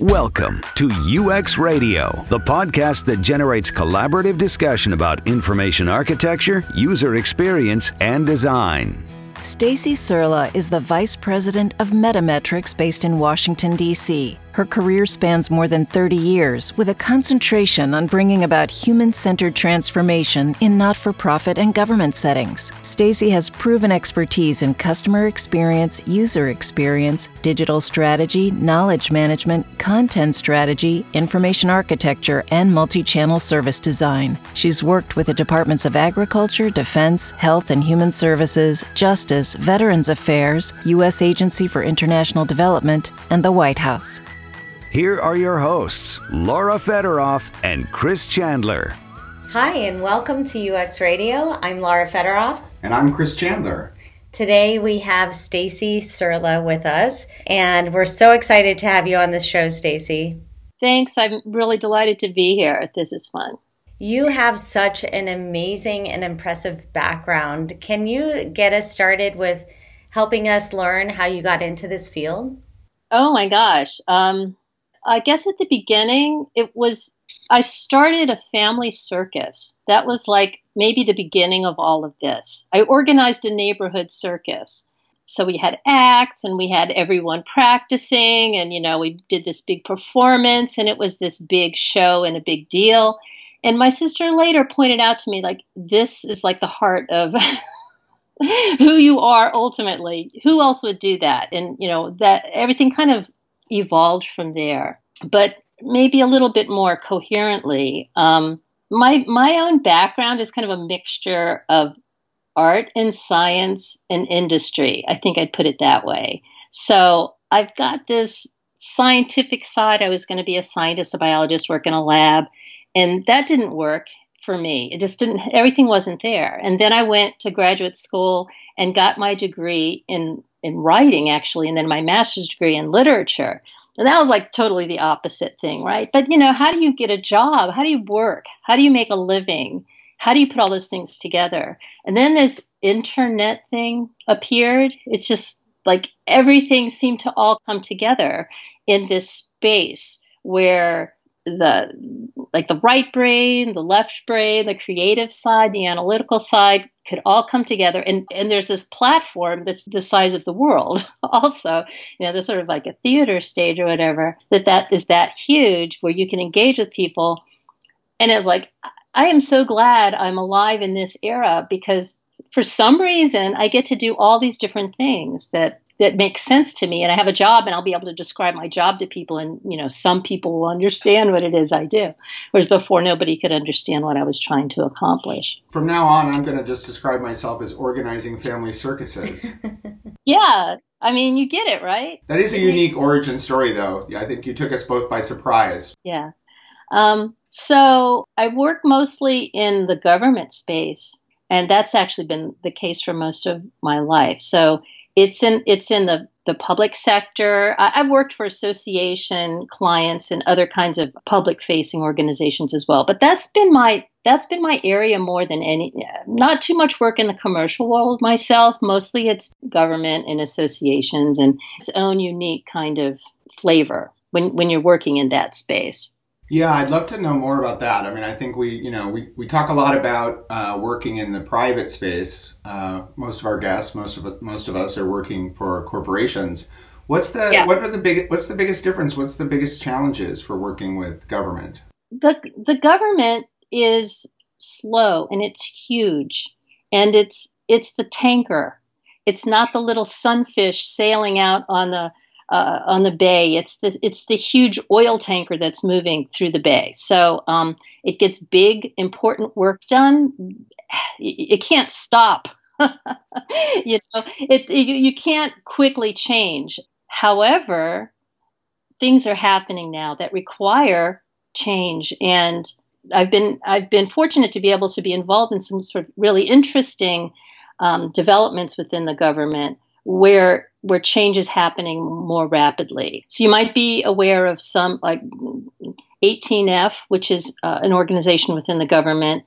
Welcome to UX Radio, the podcast that generates collaborative discussion about information architecture, user experience, and design. Stacy Surla is the vice president of Metametrics based in Washington, D.C. Her career spans more than 30 years, with a concentration on bringing about human centered transformation in not for profit and government settings. Stacy has proven expertise in customer experience, user experience, digital strategy, knowledge management, content strategy, information architecture, and multi channel service design. She's worked with the Departments of Agriculture, Defense, Health and Human Services, Justice, Veterans Affairs, U.S. Agency for International Development, and the White House. Here are your hosts, Laura Fedoroff and Chris Chandler. Hi, and welcome to UX Radio. I'm Laura Fedoroff. And I'm Chris Chandler. Today we have Stacy Surla with us, and we're so excited to have you on this show, Stacy. Thanks. I'm really delighted to be here. This is fun. You have such an amazing and impressive background. Can you get us started with helping us learn how you got into this field? Oh my gosh. Um, I guess at the beginning, it was, I started a family circus. That was like maybe the beginning of all of this. I organized a neighborhood circus. So we had acts and we had everyone practicing, and you know, we did this big performance, and it was this big show and a big deal. And my sister later pointed out to me, like, this is like the heart of who you are ultimately. Who else would do that? And, you know, that everything kind of evolved from there, but maybe a little bit more coherently. Um, my my own background is kind of a mixture of art and science and industry. I think I'd put it that way. So I've got this scientific side. I was going to be a scientist, a biologist, work in a lab, and that didn't work for me. It just didn't. Everything wasn't there. And then I went to graduate school and got my degree in in writing actually, and then my master's degree in literature. And that was like totally the opposite thing, right? But you know, how do you get a job? How do you work? How do you make a living? How do you put all those things together? And then this internet thing appeared. It's just like everything seemed to all come together in this space where the like the right brain, the left brain, the creative side, the analytical side could all come together. And and there's this platform that's the size of the world also you know there's sort of like a theater stage or whatever that that is that huge where you can engage with people. And it's like i am so glad i'm alive in this era because for some reason i get to do all these different things that that makes sense to me and I have a job and I'll be able to describe my job to people and you know some people will understand what it is I do whereas before nobody could understand what I was trying to accomplish. From now on I'm going to just describe myself as organizing family circuses. yeah, I mean you get it, right? That is a unique origin story though. Yeah, I think you took us both by surprise. Yeah. Um, so I work mostly in the government space and that's actually been the case for most of my life. So it's in it's in the the public sector. I, have worked for association clients and other kinds of public facing organizations as well. But that's been my that's been my area more than any. Not too much work in the commercial world myself. Mostly it's government and associations and its own unique kind of flavor when when you're working in that space. Yeah, I'd love to know more about that. I mean, I think we, you know, we, we talk a lot about uh, working in the private space. Uh, most of our guests, most of most of us, are working for corporations. What's the yeah. what are the big what's the biggest difference? What's the biggest challenges for working with government? The the government is slow and it's huge, and it's it's the tanker. It's not the little sunfish sailing out on the uh, on the bay. It's the it's the huge oil tanker that's moving through the bay. So um, it gets big, important work done. It can't stop. you know, it, you can't quickly change. However, things are happening now that require change and I've been I've been fortunate to be able to be involved in some sort of really interesting um, developments within the government where where change is happening more rapidly. So you might be aware of some like 18F, which is uh, an organization within the government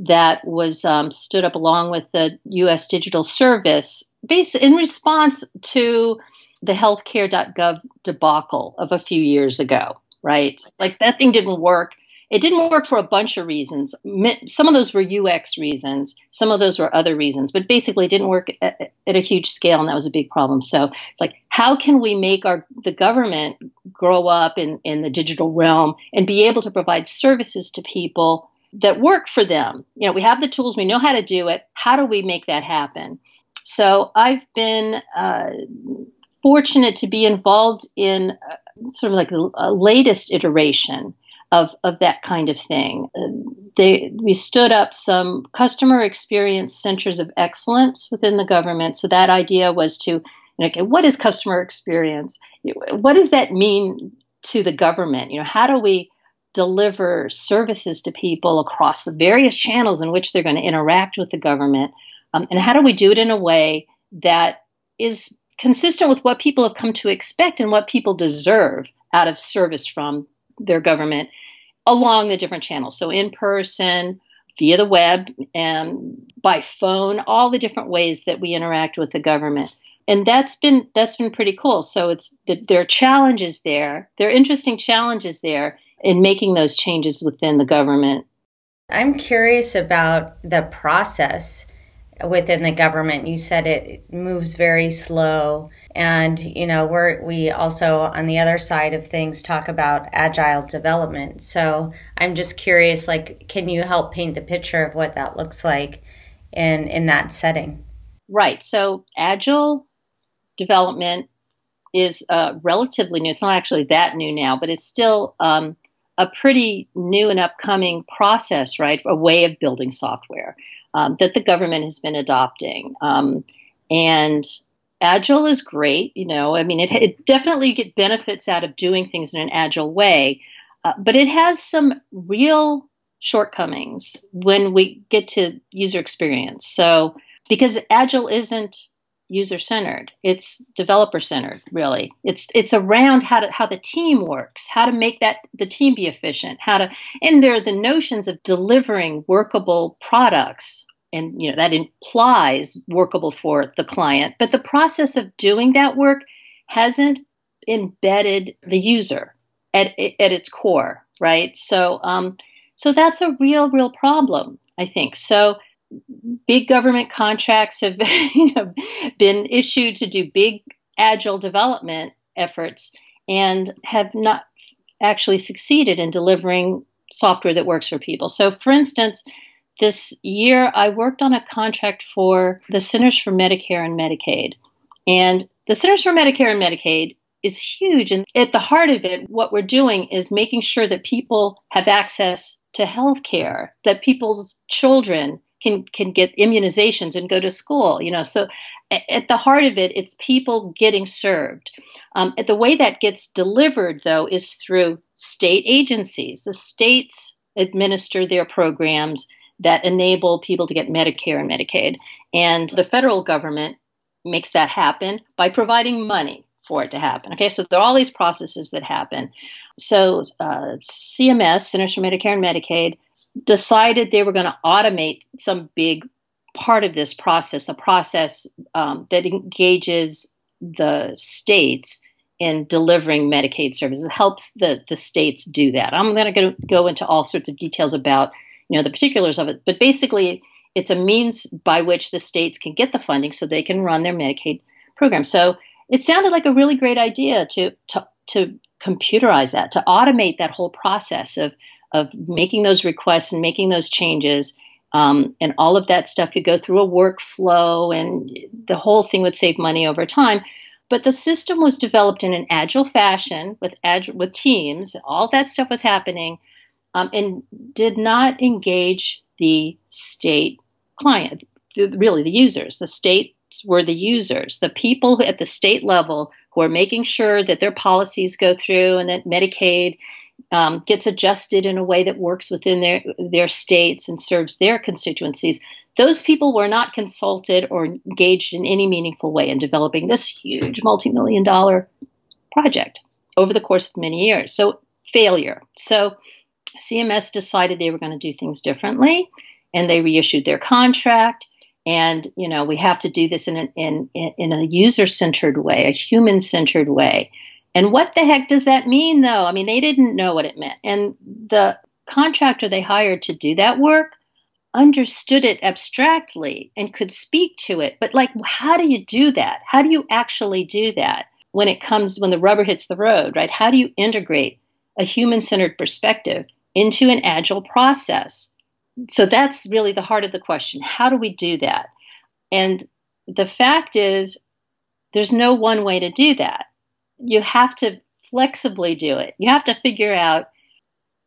that was um, stood up along with the U.S. Digital Service, based in response to the healthcare.gov debacle of a few years ago, right? Like that thing didn't work. It didn't work for a bunch of reasons. Some of those were UX reasons, some of those were other reasons, but basically it didn't work at, at, a huge scale, and that was a big problem. So it's like, how can we make our the government grow up in, in the digital realm and be able to provide services to people that work for them? You know, we have the tools, we know how to do it. How do we make that happen? So I've been uh, fortunate to be involved in uh, sort of like the latest iteration of, of that kind of thing. They, we stood up some customer experience centers of excellence within the government. So that idea was to, okay, what is customer experience? What does that mean to the government? You know, how do we deliver services to people across the various channels in which they're going to interact with the government? Um, and how do we do it in a way that is consistent with what people have come to expect and what people deserve out of service from their government along the different channels. So in person, via the web, and by phone, all the different ways that we interact with the government. And that's been that's been pretty cool. So it's there are challenges there. There are interesting challenges there in making those changes within the government. I'm curious about the process within the government. You said it moves very slow. And, you know, we're, we also, on the other side of things, talk about agile development. So I'm just curious, like, can you help paint the picture of what that looks like in, in that setting? Right. So agile development is uh, relatively new. It's not actually that new now, but it's still um, a pretty new and upcoming process, right? A way of building software um, that the government has been adopting. Um, and agile is great, you know. I mean, it, it, definitely get benefits out of doing things in an agile way, uh, but it has some real shortcomings when we get to user experience. So, because agile isn't user centered. It's developer centered, really. It's it's around how to how the team works, how to make that the team be efficient, how to and there are the notions of delivering workable products. And you know that implies workable for the client, but the process of doing that work hasn't embedded the user at at its core, right? So um, so that's a real real problem, I think. So big government contracts have you know, been issued to do big agile development efforts and have not actually succeeded in delivering software that works for people. So, for instance, this year I worked on a contract for the Centers for Medicare and Medicaid. And the Centers for Medicare and Medicaid is huge. And at the heart of it, what we're doing is making sure that people have access to health care, that people's children can can get immunizations and go to school. You know, so at the heart of it, it's people getting served. Um, the way that gets delivered, though, is through state agencies. The states administer their programs that enable people to get Medicare and Medicaid, and the federal government makes that happen by providing money for it to happen. Okay, so there are all these processes that happen. So uh, CMS, Centers for Medicare and Medicaid, decided they were going to automate some big part of this process, the process um, that engages the states in delivering Medicaid services. It helps the, the states do that. I'm going to go into all sorts of details about you know the particulars of it, but basically it's a means by which the states can get the funding so they can run their Medicaid program. So it sounded like a really great idea to to to computerize that, to automate that whole process of of making those requests and making those changes. Um, and all of that stuff could go through a workflow, and the whole thing would save money over time. But the system was developed in an agile fashion with agile, with teams. All that stuff was happening, um, and did not engage the state client, really the users. The states were the users, the people at the state level who are making sure that their policies go through and that Medicaid um, gets adjusted in a way that works within their their states and serves their constituencies. Those people were not consulted or engaged in any meaningful way in developing this huge multi-million dollar project over the course of many years. So failure. So CMS decided they were going to do things differently, and they reissued their contract. and you know we have to do this in, an, in, in a user-centered way a human-centered way. And what the heck does that mean though? I mean they didn't know what it meant. And the contractor they hired to do that work understood it abstractly and could speak to it. But like how do you do that? How do you actually do that when it comes when the rubber hits the road right? How do you integrate a human-centered perspective into an agile process so that's really the heart of the question. How do we do that? And the fact is, there's no one way to do that. You have to flexibly do it. You have to figure out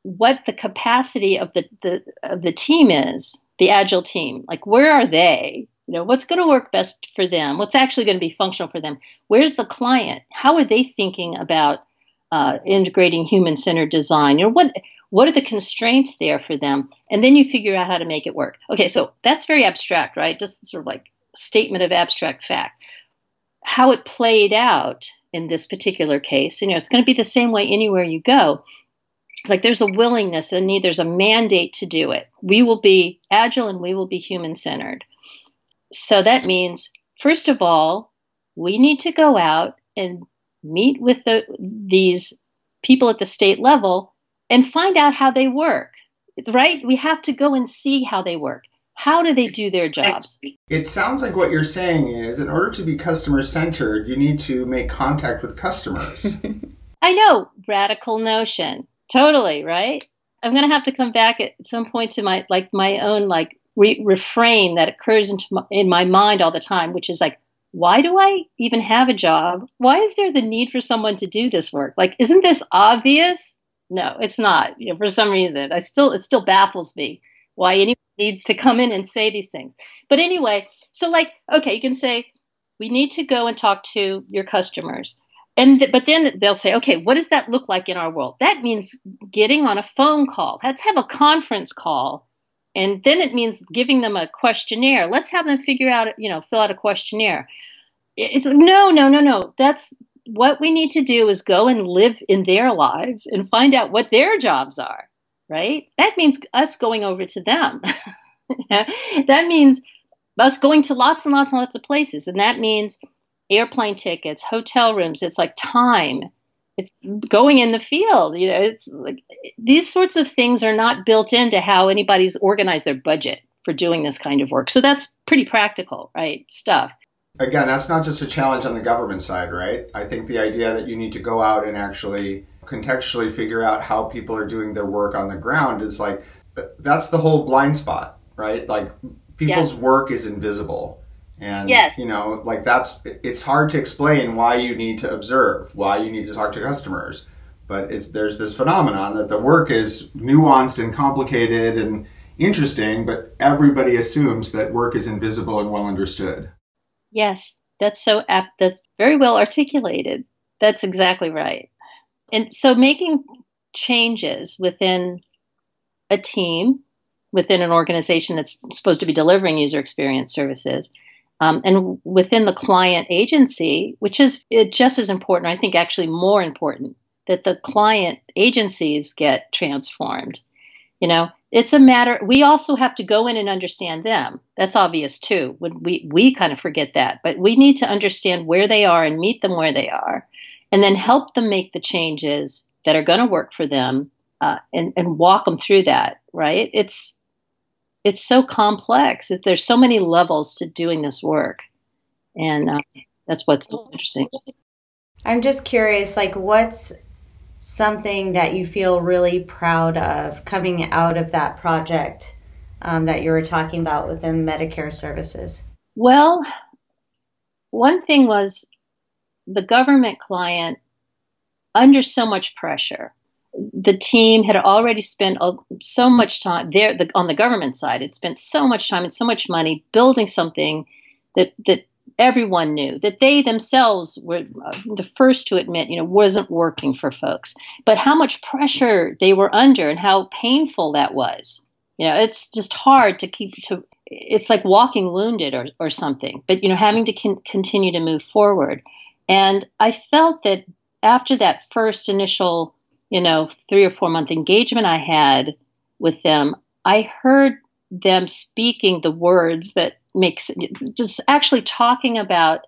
what the capacity of the, the of the team is, the agile team. Like where are they? You know, what's going to work best for them? What's actually going to be functional for them? Where's the client? How are they thinking about uh, integrating human-centered design? You know, what what are the constraints there for them? And then you figure out how to make it work. Okay, so that's very abstract, right? Just sort of like statement of abstract fact. How it played out in this particular case, you know, it's going to be the same way anywhere you go. Like there's a willingness and there's a mandate to do it. We will be agile and we will be human centered. So that means, first of all, we need to go out and meet with the, these people at the state level and find out how they work, right? We have to go and see how they work. How do they do their jobs? It sounds like what you're saying is in order to be customer centered, you need to make contact with customers. I know, radical notion. Totally, right? I'm going to have to come back at some point to my like my own like re- refrain that occurs into my, in my mind all the time, which is like, why do I even have a job? Why is there the need for someone to do this work? Like, isn't this obvious? No, it's not. You know, for some reason, I still it still baffles me why anyone needs to come in and say these things. But anyway, so like, okay, you can say we need to go and talk to your customers. And th- but then they'll say, okay, what does that look like in our world? That means getting on a phone call. Let's have a conference call. And then it means giving them a questionnaire. Let's have them figure out, you know, fill out a questionnaire. It's like, no, no, no, no. That's what we need to do is go and live in their lives and find out what their jobs are, right? That means us going over to them. that means us going to lots and lots and lots of places. And that means airplane tickets, hotel rooms. It's like time. It's going in the field. You know, it's like these sorts of things are not built into how anybody's organized their budget for doing this kind of work. So that's pretty practical, right? Stuff again, that's not just a challenge on the government side, right? I think the idea that you need to go out and actually contextually figure out how people are doing their work on the ground is like that's the whole blind spot, right? Like people's yes. work is invisible. And yes. you know, like that's it's hard to explain why you need to observe, why you need to talk to customers. But it's there's this phenomenon that the work is nuanced and complicated and interesting, but everybody assumes that work is invisible and well understood. Yes, that's so apt. That's very well articulated. That's exactly right. And so making changes within a team, within an organization that's supposed to be delivering user experience services, um, and within the client agency, which is just as important, I think actually more important, that the client agencies get transformed. You know, it's a matter we also have to go in and understand them. That's obvious too. When we we kind of forget that but we need to understand where they are and meet them where they are and then help them make the changes that are going to work for them uh, and and walk them through that right? It's it's so complex. There's so many levels to doing this work. And uh, that's what's interesting. I'm just curious like what's something that you feel really proud of coming out of that project um, that you were talking about with the Medicare services? Well, one thing was the government client under so much pressure. The team had already spent so much time there the, on the government side. It spent so much time and so much money building something that that everyone knew that they themselves were uh, the first to admit, you know, wasn't working for folks. But how much pressure they were under and how painful that was. You know, it's just hard to keep to. It's like walking wounded or or something. But you know, having to con- continue to move forward. And I felt that after that first initial, you know, three or four month engagement I had with them, I heard them speaking the words that makes just actually talking about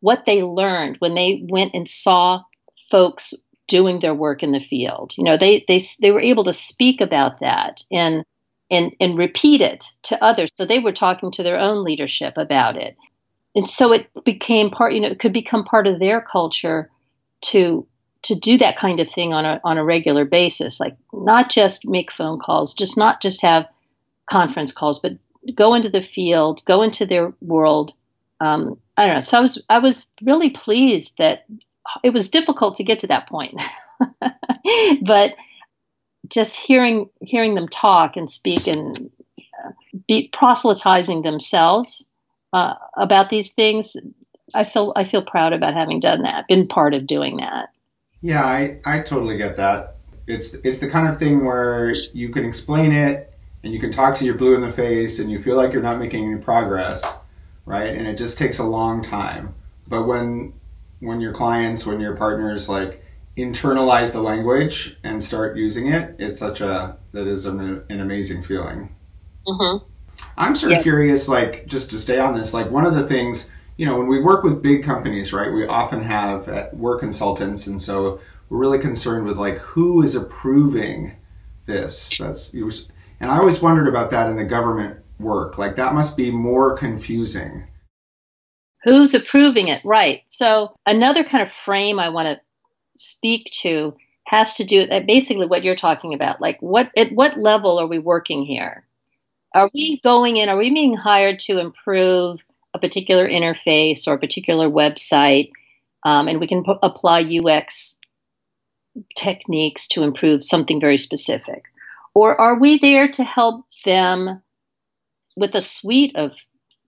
what they learned when they went and saw folks doing their work in the field. You know, they they they were able to speak about that and and and repeat it to others. So they were talking to their own leadership about it. And so it became part, you know, it could become part of their culture to to do that kind of thing on a on a regular basis, like not just make phone calls, just not just have conference calls, but go into the field, go into their world. Um, I don't know. So I was I was really pleased that it was difficult to get to that point, but just hearing hearing them talk and speak and uh, be proselytizing themselves uh, about these things, I feel I feel proud about having done that, been part of doing that. Yeah, I, I totally get that. It's it's the kind of thing where you can explain it and you can talk to your blue in the face and you feel like you're not making any progress, right? And it just takes a long time. But when when your clients, when your partners like internalize the language and start using it, it's such a that is an, an amazing feeling. Mm-hmm. I'm sort of curious, like just to stay on this, like one of the things you know when we work with big companies, right? We often have uh, work consultants, and so we're really concerned with like who is approving this. That's and I always wondered about that in the government work. Like that must be more confusing. Who's approving it? Right. So another kind of frame I want to speak to has to do uh, basically what you're talking about. Like what at what level are we working here? Are we going in, are we being hired to improve a particular interface or a particular website? Um, and we can p- apply UX techniques to improve something very specific. Or are we there to help them with a suite of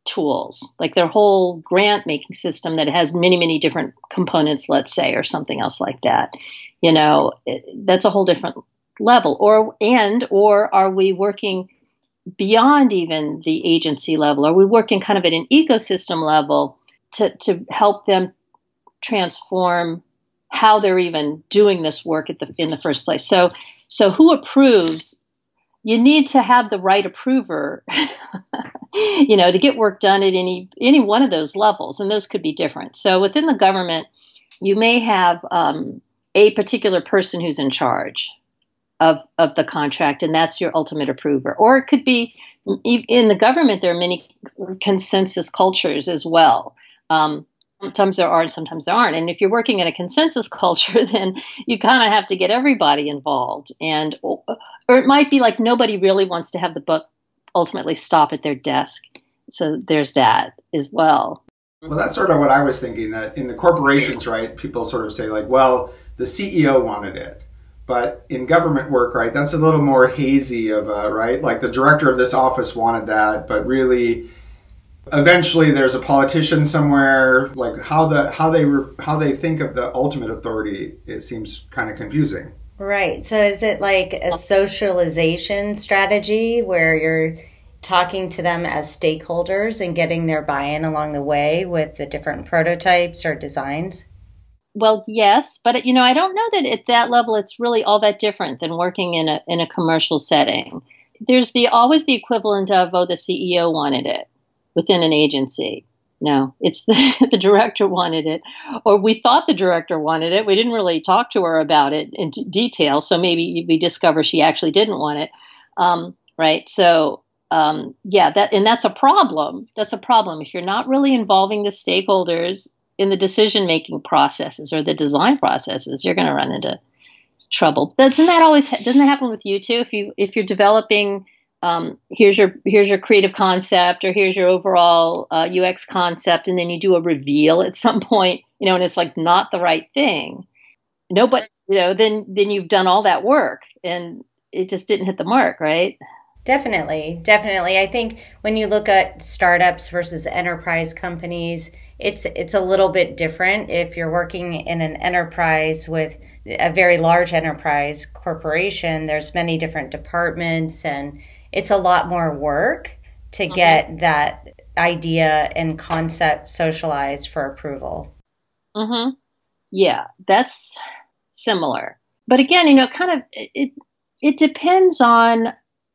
tools, like their whole grant making system that has many, many different components, let's say, or something else like that. You know, that's a whole different level. Or and or are we working beyond even the agency level? Are we working kind of at an ecosystem level to to help them transform how they're even doing this work the in the first place? So so who approves you need to have the right approver, you know, to get work done at any any one of those levels, and those could be different. So within the government, you may have um, a particular person who's in charge of of the contract, and that's your ultimate approver. Or it could be in the government. There are many consensus cultures as well. Um, sometimes there are and sometimes there aren't and if you're working in a consensus culture then you kind of have to get everybody involved and or it might be like nobody really wants to have the book ultimately stop at their desk. So there's that as well. Well, that's sort of what I was thinking that in the corporations, right, people sort of say, like, well, the CEO wanted it. But in government work, right, that's a little more hazy of a, right? Like the director of this office wanted that, but really, eventually there's a politician somewhere like how the how they how they think of the ultimate authority it seems kind of confusing Right. So is it like a socialization strategy where you're talking to them as stakeholders and getting their buy in along the way with the different prototypes or designs? Well, yes, but you know, I don't know that at that level it's really all that different than working in a in a commercial setting. There's the always the equivalent of oh the CEO wanted it within an agency. No, it's the, the director wanted it, or we thought the director wanted it. We didn't really talk to her about it in t- detail, so maybe we discover she actually didn't want it. Um, right? So, um, yeah, that and that's a problem. That's a problem if you're not really involving the stakeholders in the decision making processes or the design processes. You're going to run into trouble. Doesn't that always ha- doesn't that happen with you too? If you if you're developing um, here's your here's your creative concept or here's your overall uh, UX concept, and then you do a reveal at some point, you know, and it's like not the right thing. Nobody, you know, then then you've done all that work and it just didn't hit the mark, right? Definitely, definitely. I think when you look at startups versus enterprise companies, it's it's a little bit different. If you're working in an enterprise with a very large enterprise corporation, there's many different departments and it's a lot more work to mm-hmm. get that idea and concept socialized for approval. Mm-hmm. Yeah, that's similar. But again, you know, kind of it it depends on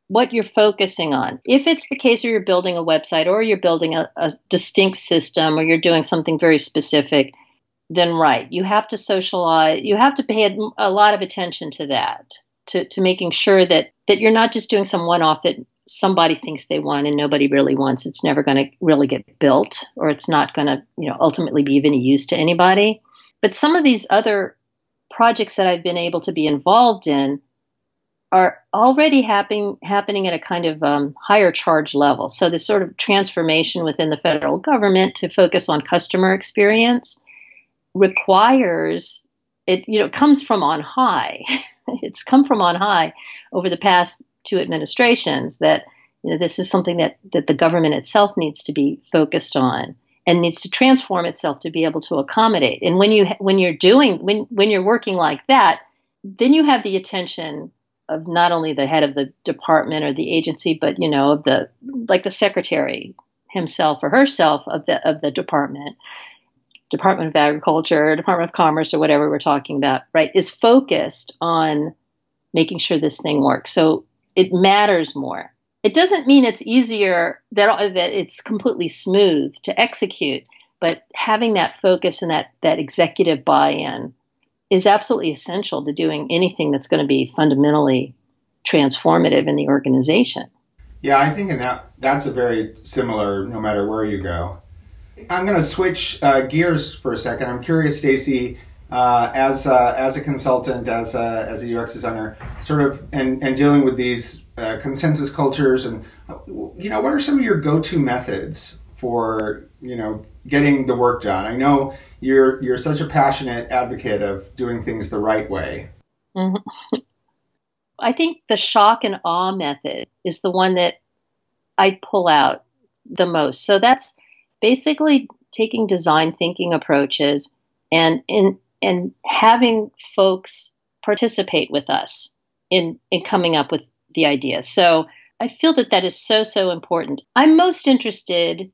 what you're focusing on. If it's the case where you're building a website or you're building a, a distinct system or you're doing something very specific, then right, you have to socialize. You have to pay a, a lot of attention to that, to, to making sure that, that you're not just doing some one off that somebody thinks they want and nobody really wants. It's never going to really get built or it's not going to, you know, ultimately be of any use to anybody. But some of these other projects that I've been able to be involved in are already happening happening at a kind of um, higher charge level. So this sort of transformation within the federal government to focus on customer experience requires it. You know, comes from on high. it's come from on high over the past two administrations that you know this is something that that the government itself needs to be focused on and needs to transform itself to be able to accommodate. And when you when you're doing when when you're working like that, then you have the attention of not only the head of the department or the agency, but you know, the like the secretary himself or herself of the of the department, Department of Agriculture, Department of Commerce, or whatever we're talking about, right, is focused on making sure this thing works. So it matters more. It doesn't mean it's easier that that it's completely smooth to execute, but having that focus and that that executive buy-in is absolutely essential to doing anything that's going to be fundamentally transformative in the organization. Yeah, I think in that that's a very similar no matter where you go. I'm going to switch uh, gears for a second. I'm curious, Stacy, uh, as uh, as a consultant, as a, as a UX designer, sort of, and, and dealing with these uh, consensus cultures, and you know, what are some of your go-to methods for you know getting the work done? I know you're you're such a passionate advocate of doing things the right way. Mm-hmm. I think the shock and awe method is the one that I pull out the most. So that's basically taking design thinking approaches and in and having folks participate with us in in coming up with the idea. So I feel that that is so so important. I'm most interested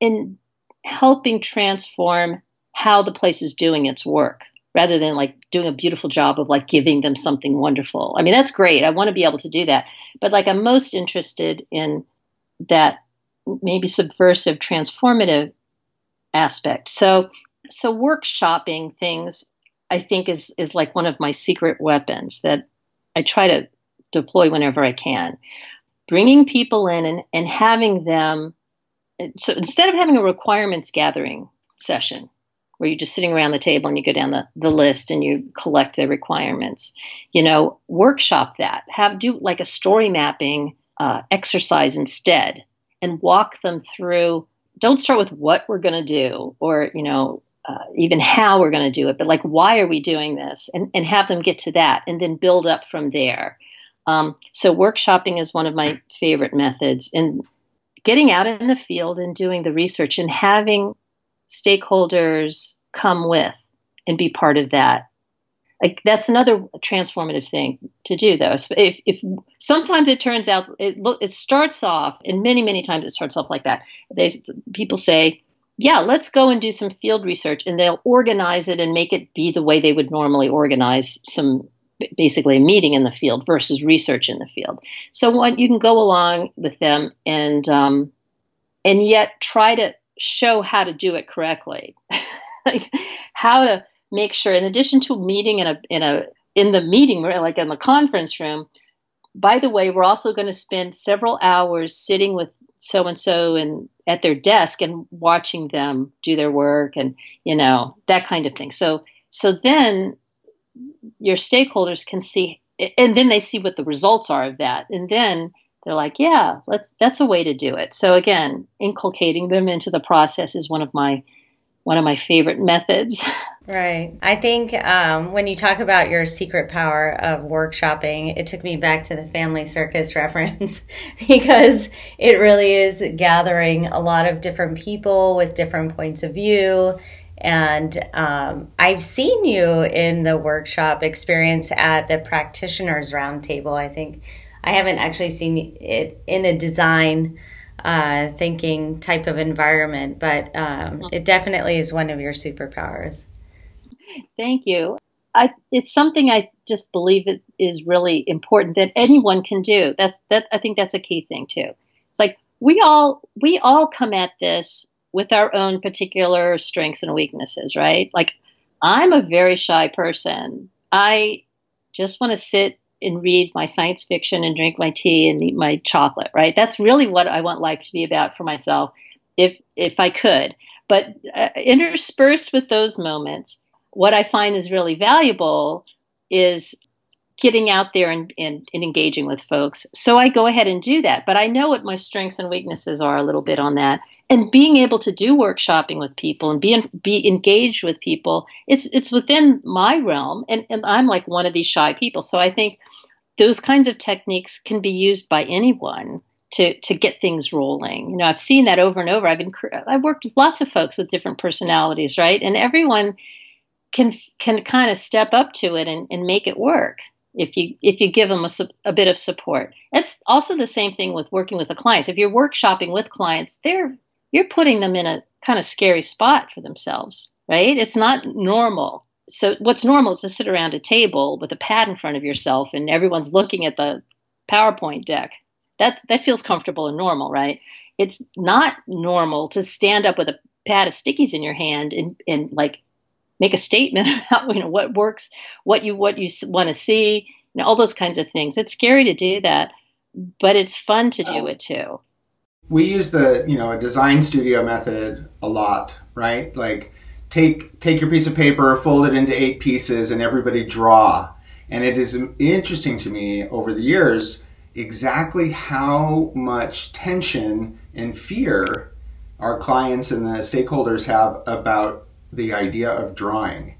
in helping transform how the place is doing its work rather than like doing a beautiful job of like giving them something wonderful. I mean, that's great. I want to be able to do that. But like I'm most interested in that maybe subversive transformative aspect. So so workshopping things I think is is like one of my secret weapons that I try to deploy whenever I can. Bringing people in and, and having them so instead of having a requirements gathering session where you're just sitting around the table and you go down the, the list and you collect the requirements. You know, workshop that. Have do like a story mapping uh, exercise instead and walk them through. Don't start with what we're going to do or, you know, uh, even how we're going to do it, but like, why are we doing this? And, and have them get to that and then build up from there. Um, so, workshopping is one of my favorite methods. And getting out in the field and doing the research and having stakeholders come with and be part of that. Like that's another transformative thing to do, though. If, if sometimes it turns out it look it starts off, and many many times it starts off like that. They people say, "Yeah, let's go and do some field research," and they'll organize it and make it be the way they would normally organize some basically a meeting in the field versus research in the field. So what you can go along with them and um, and yet try to show how to do it correctly, like how to make sure. In addition to meeting in a in a in the meeting room, like in the conference room. By the way, we're also going to spend several hours sitting with so and so and at their desk and watching them do their work and you know that kind of thing. So so then your stakeholders can see and then they see what the results are of that and then they're like, yeah, that's a way to do it. So again, inculcating them into the process is one of my one of my favorite methods. Right. I think um, when you talk about your secret power of workshopping, it took me back to the family circus reference because it really is gathering a lot of different people with different points of view. And um, I've seen you in the workshop experience at the practitioners roundtable. I think I haven't actually seen it in a design uh, thinking type of environment, but um, it definitely is one of your superpowers. Thank you. I, it's something I just believe it is really important that anyone can do. That's that. I think that's a key thing too. It's like we all we all come at this with our own particular strengths and weaknesses, right? Like I'm a very shy person. I just want to sit and read my science fiction and drink my tea and eat my chocolate, right? That's really what I want life to be about for myself, if if I could. But uh, interspersed with those moments, what I find is really valuable is getting out there and, and, and, engaging with folks. So I go ahead and do that. But I know what my strengths and weaknesses are a little bit on that. And being able to do workshopping with people and be be engaged with people, it's it's within my realm. And, and I'm like one of these shy people. So I think those kinds of techniques can be used by anyone to to get things rolling. You know, I've seen that over and over. I've been I've worked with lots of folks with different personalities, right? And everyone can can kind of step up to it and, and make it work if you if you give them a, a bit of support. It's also the same thing with working with the clients. If you're workshopping with clients, they're you're putting them in a kind of scary spot for themselves, right? It's not normal. So what's normal is to sit around a table with a pad in front of yourself and everyone's looking at the PowerPoint deck. That that feels comfortable and normal, right? It's not normal to stand up with a pad of stickies in your hand and and like make a statement about you know what works, what you what you want to see, you know, all those kinds of things. It's scary to do that, but it's fun to do oh. it too. We use the you know a design studio method a lot, right? Like take take your piece of paper, fold it into eight pieces, and everybody draw. And it is interesting to me over the years exactly how much tension and fear our clients and the stakeholders have about the idea of drawing.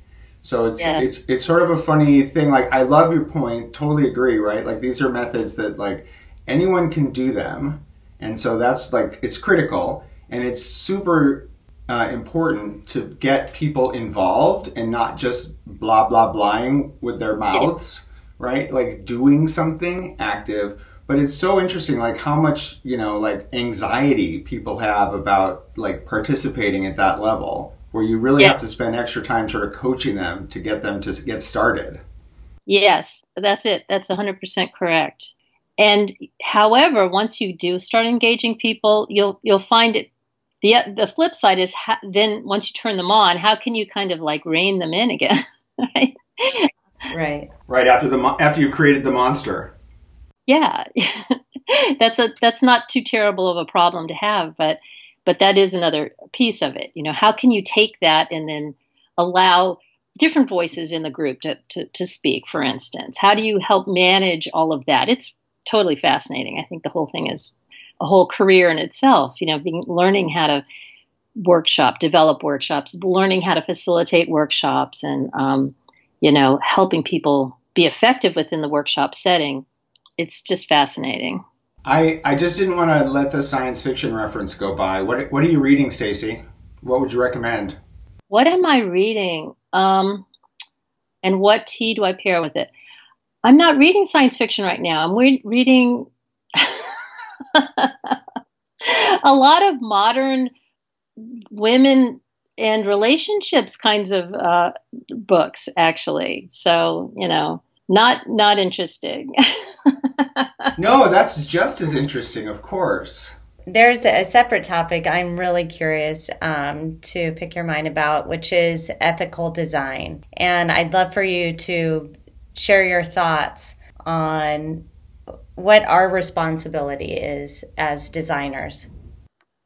So it's yes. it's it's sort of a funny thing. Like I love your point, totally agree, right? Like these are methods that like anyone can do them, and so that's like it's critical and it's super uh, important to get people involved and not just blah blah blahing with their mouths, yes. right? Like doing something active. But it's so interesting, like how much you know, like anxiety people have about like participating at that level where you really yes. have to spend extra time sort of coaching them to get them to get started. Yes, that's it. That's 100% correct. And however, once you do start engaging people, you'll you'll find it the the flip side is ha- then once you turn them on, how can you kind of like rein them in again? right? Right. Right after the after you created the monster. Yeah. that's a that's not too terrible of a problem to have, but but that is another piece of it. You know, how can you take that and then allow different voices in the group to, to, to speak, for instance? How do you help manage all of that? It's totally fascinating. I think the whole thing is a whole career in itself, you know, being, learning how to workshop, develop workshops, learning how to facilitate workshops and, um, you know, helping people be effective within the workshop setting. It's just fascinating. I, I just didn't want to let the science fiction reference go by. What what are you reading, Stacy? What would you recommend? What am I reading? Um, and what tea do I pair with it? I'm not reading science fiction right now. I'm re- reading a lot of modern women and relationships kinds of uh, books, actually. So you know, not not interesting. no, that's just as interesting, of course. There's a separate topic I'm really curious um, to pick your mind about, which is ethical design. And I'd love for you to share your thoughts on what our responsibility is as designers.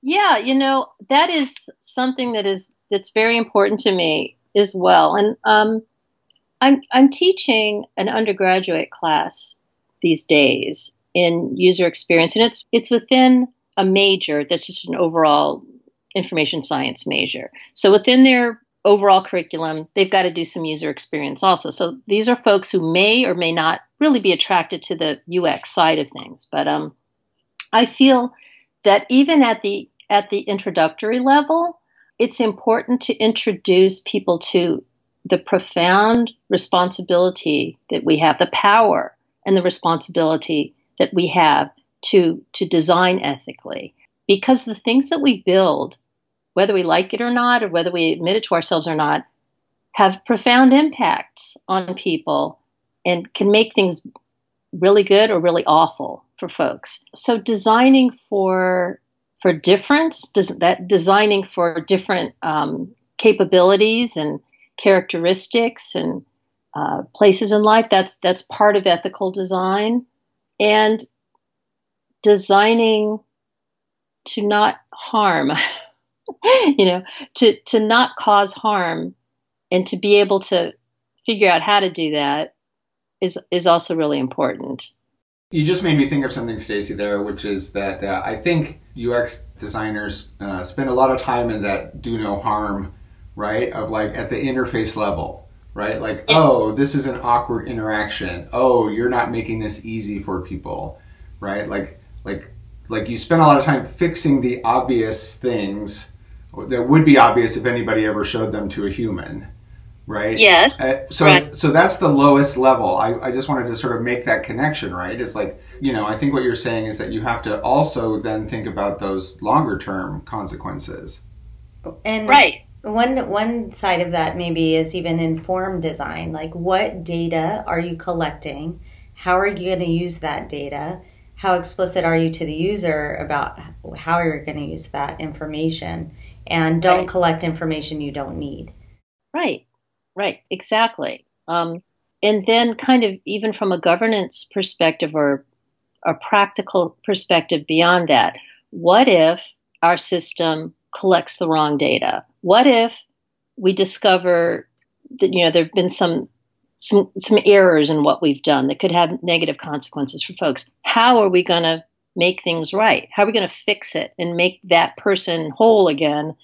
Yeah, you know, that is something that is that's very important to me as well. And um, I'm I'm teaching an undergraduate class these days in user experience, and it's it's within a major that's just an overall information science major. So within their overall curriculum, they've got to do some user experience also. So these are folks who may or may not really be attracted to the UX side of things. But um, I feel that even at the at the introductory level, it's important to introduce people to the profound responsibility that we have, the power and the responsibility that we have to, to design ethically. Because the things that we build, whether we like it or not, or whether we admit it to ourselves or not, have profound impacts on people and can make things really good or really awful for folks. So designing for for difference, does that designing for different um, capabilities and characteristics and uh, places in life. That's that's part of ethical design, and designing to not harm. you know, to to not cause harm, and to be able to figure out how to do that is is also really important. You just made me think of something, Stacy, there, which is that uh, I think UX designers uh, spend a lot of time in that do no harm, right? Of like at the interface level, right? Like, oh, this is an awkward interaction. Oh, you're not making this easy for people, right? Like, like, like you spend a lot of time fixing the obvious things that would be obvious if anybody ever showed them to a human, right? Yes. Uh, so right. so that's the lowest level. I, I just wanted to sort of make that connection, right? It's like, you know, I think what you're saying is that you have to also then think about those longer term consequences. And right. One one side of that maybe is even informed design. Like what data are you collecting? How are you going to use that data? How explicit are you to the user about how you're going to use that information? And don't Right. collect information you don't need. Right, right, exactly. Um, and then, kind of, even from a governance perspective or a practical perspective beyond that, what if our system collects the wrong data? What if we discover that you know there have been some some some errors in what we've done that could have negative consequences for folks? How are we going to make things right? How are we going to fix it and make that person whole again?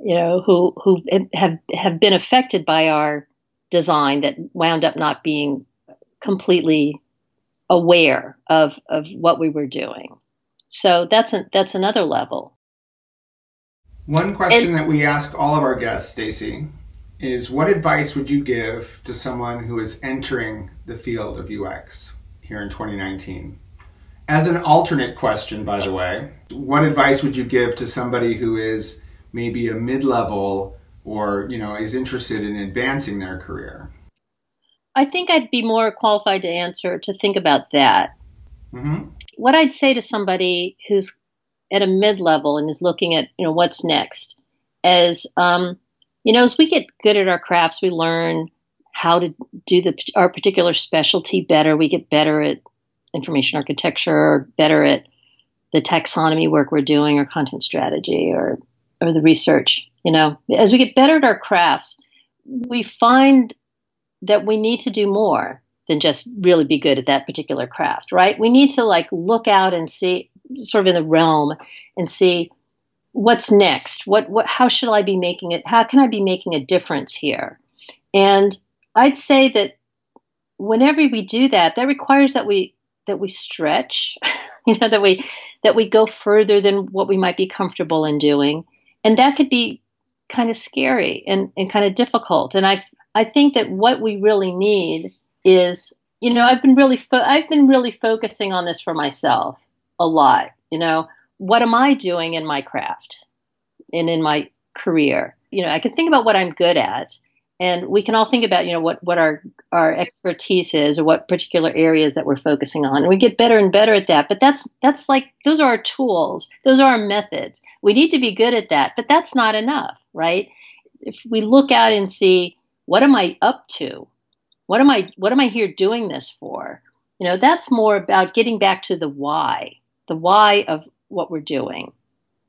you know, who who have have been affected by our design that wound up not being completely aware of of what we were doing. So that's a, that's another level. One question that we ask all of our guests, Stacy, is what advice would you give to someone who is entering the field of UX here in 2019? As an alternate question, by the way, what advice would you give to somebody who is maybe a mid-level or, you know, is interested in advancing their career? I think I'd be more qualified to answer to think about that. hmm What I'd say to somebody who's at a mid level and is looking at you know what's next, as um, you know, as we get good at our crafts, we learn how to do the our particular specialty better. We get better at information architecture, or better at the taxonomy work we're doing, or content strategy, or or the research. You know, as we get better at our crafts, we find that we need to do more than just really be good at that particular craft, right? We need to like look out and see sort of in the realm and see what's next. What what how should I be making it? How can I be making a difference here? And I'd say that whenever we do that, that requires that we that we stretch, you know, that we that we go further than what we might be comfortable in doing. And that could be kind of scary and, and kind of difficult. And I I think that what we really need is, you know, I've been really fo- I've been really focusing on this for myself a lot. You know, what am I doing in my craft and in my career? You know, I can think about what I'm good at, and we can all think about, you know, what what our our expertise is or what particular areas that we're focusing on, and we get better and better at that. But that's that's like those are our tools, those are our methods. We need to be good at that, but that's not enough, right? If we look out and see what am I up to, what am I what am I here doing this for? You know, that's more about getting back to the why, the why of what we're doing.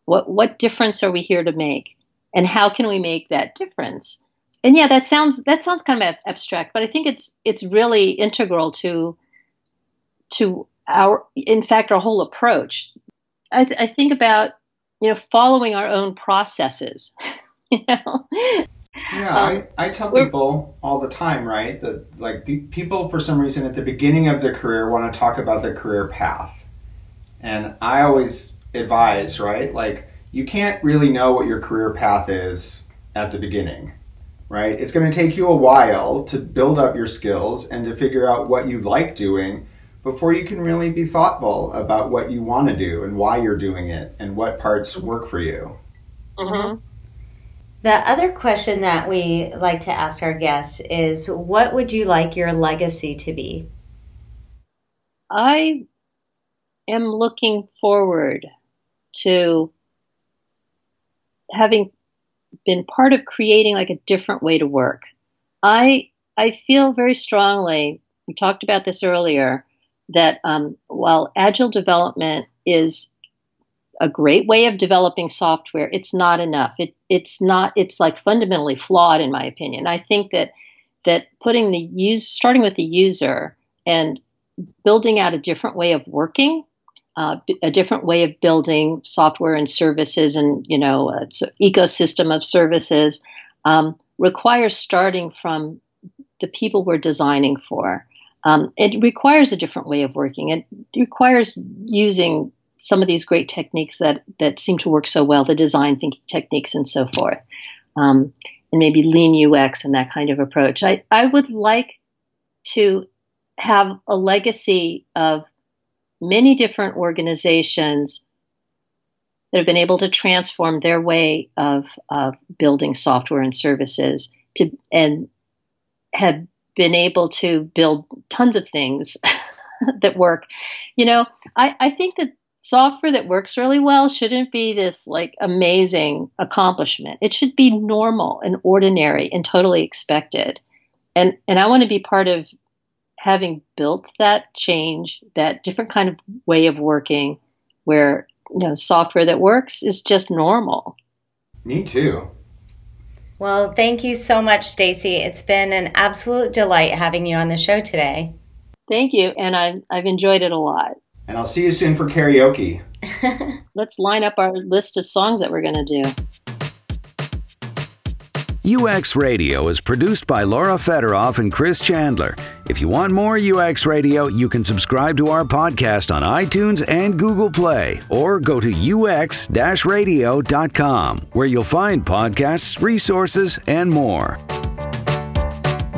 What what difference are we here to make? And how can we make that difference? And yeah, that sounds that sounds kind of abstract, but I think it's it's really integral to to our in fact our whole approach. I, th- I think about you know following our own processes. you know, Yeah, Um, I, I tell people all the time, right? That like pe- people for some reason at the beginning of their career want to talk about their career path, and I always advise, right? Like you can't really know what your career path is at the beginning, right? It's going to take you a while to build up your skills and to figure out what you like doing before you can really be thoughtful about what you want to do and why you're doing it and what parts work for you. Mm-hmm. The other question that we like to ask our guests is what would you like your legacy to be? I am looking forward to having been part of creating like a different way to work. I I feel very strongly. We talked about this earlier that um, while agile development is a great way of developing software, it's not enough. It it's not. It's like fundamentally flawed, in my opinion. I think that that putting the use, starting with the user, and building out a different way of working, uh, a different way of building software and services, and you know, an ecosystem of services um, requires starting from the people we're designing for. Um, it requires a different way of working. It requires using some of these great techniques that that seem to work so well, the design thinking techniques and so forth, um, and maybe lean UX and that kind of approach. I, I would like to have a legacy of many different organizations that have been able to transform their way of, of building software and services to and have been able to build tons of things that work. You know, I, I think that software that works really well shouldn't be this like amazing accomplishment. It should be normal and ordinary and totally expected. And and I want to be part of having built that change, that different kind of way of working where you know software that works is just normal. Me too. Well, thank you so much, Stacy. It's been an absolute delight having you on the show today. Thank you, and I've I've enjoyed it a lot. And I'll see you soon for karaoke. Let's line up our list of songs that we're going to do. UX Radio is produced by Lara Fedoroff and Chris Chandler. If you want more UX Radio, you can subscribe to our podcast on iTunes and Google Play, or go to ux-radio.com, where you'll find podcasts, resources, and more.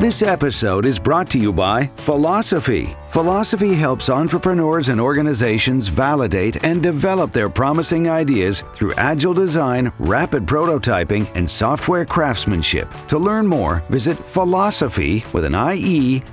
This episode is brought to you by Philosophie. Philosophie helps entrepreneurs and organizations validate and develop their promising ideas through agile design, rapid prototyping, and software craftsmanship. To learn more, visit philosophy with an IE.is.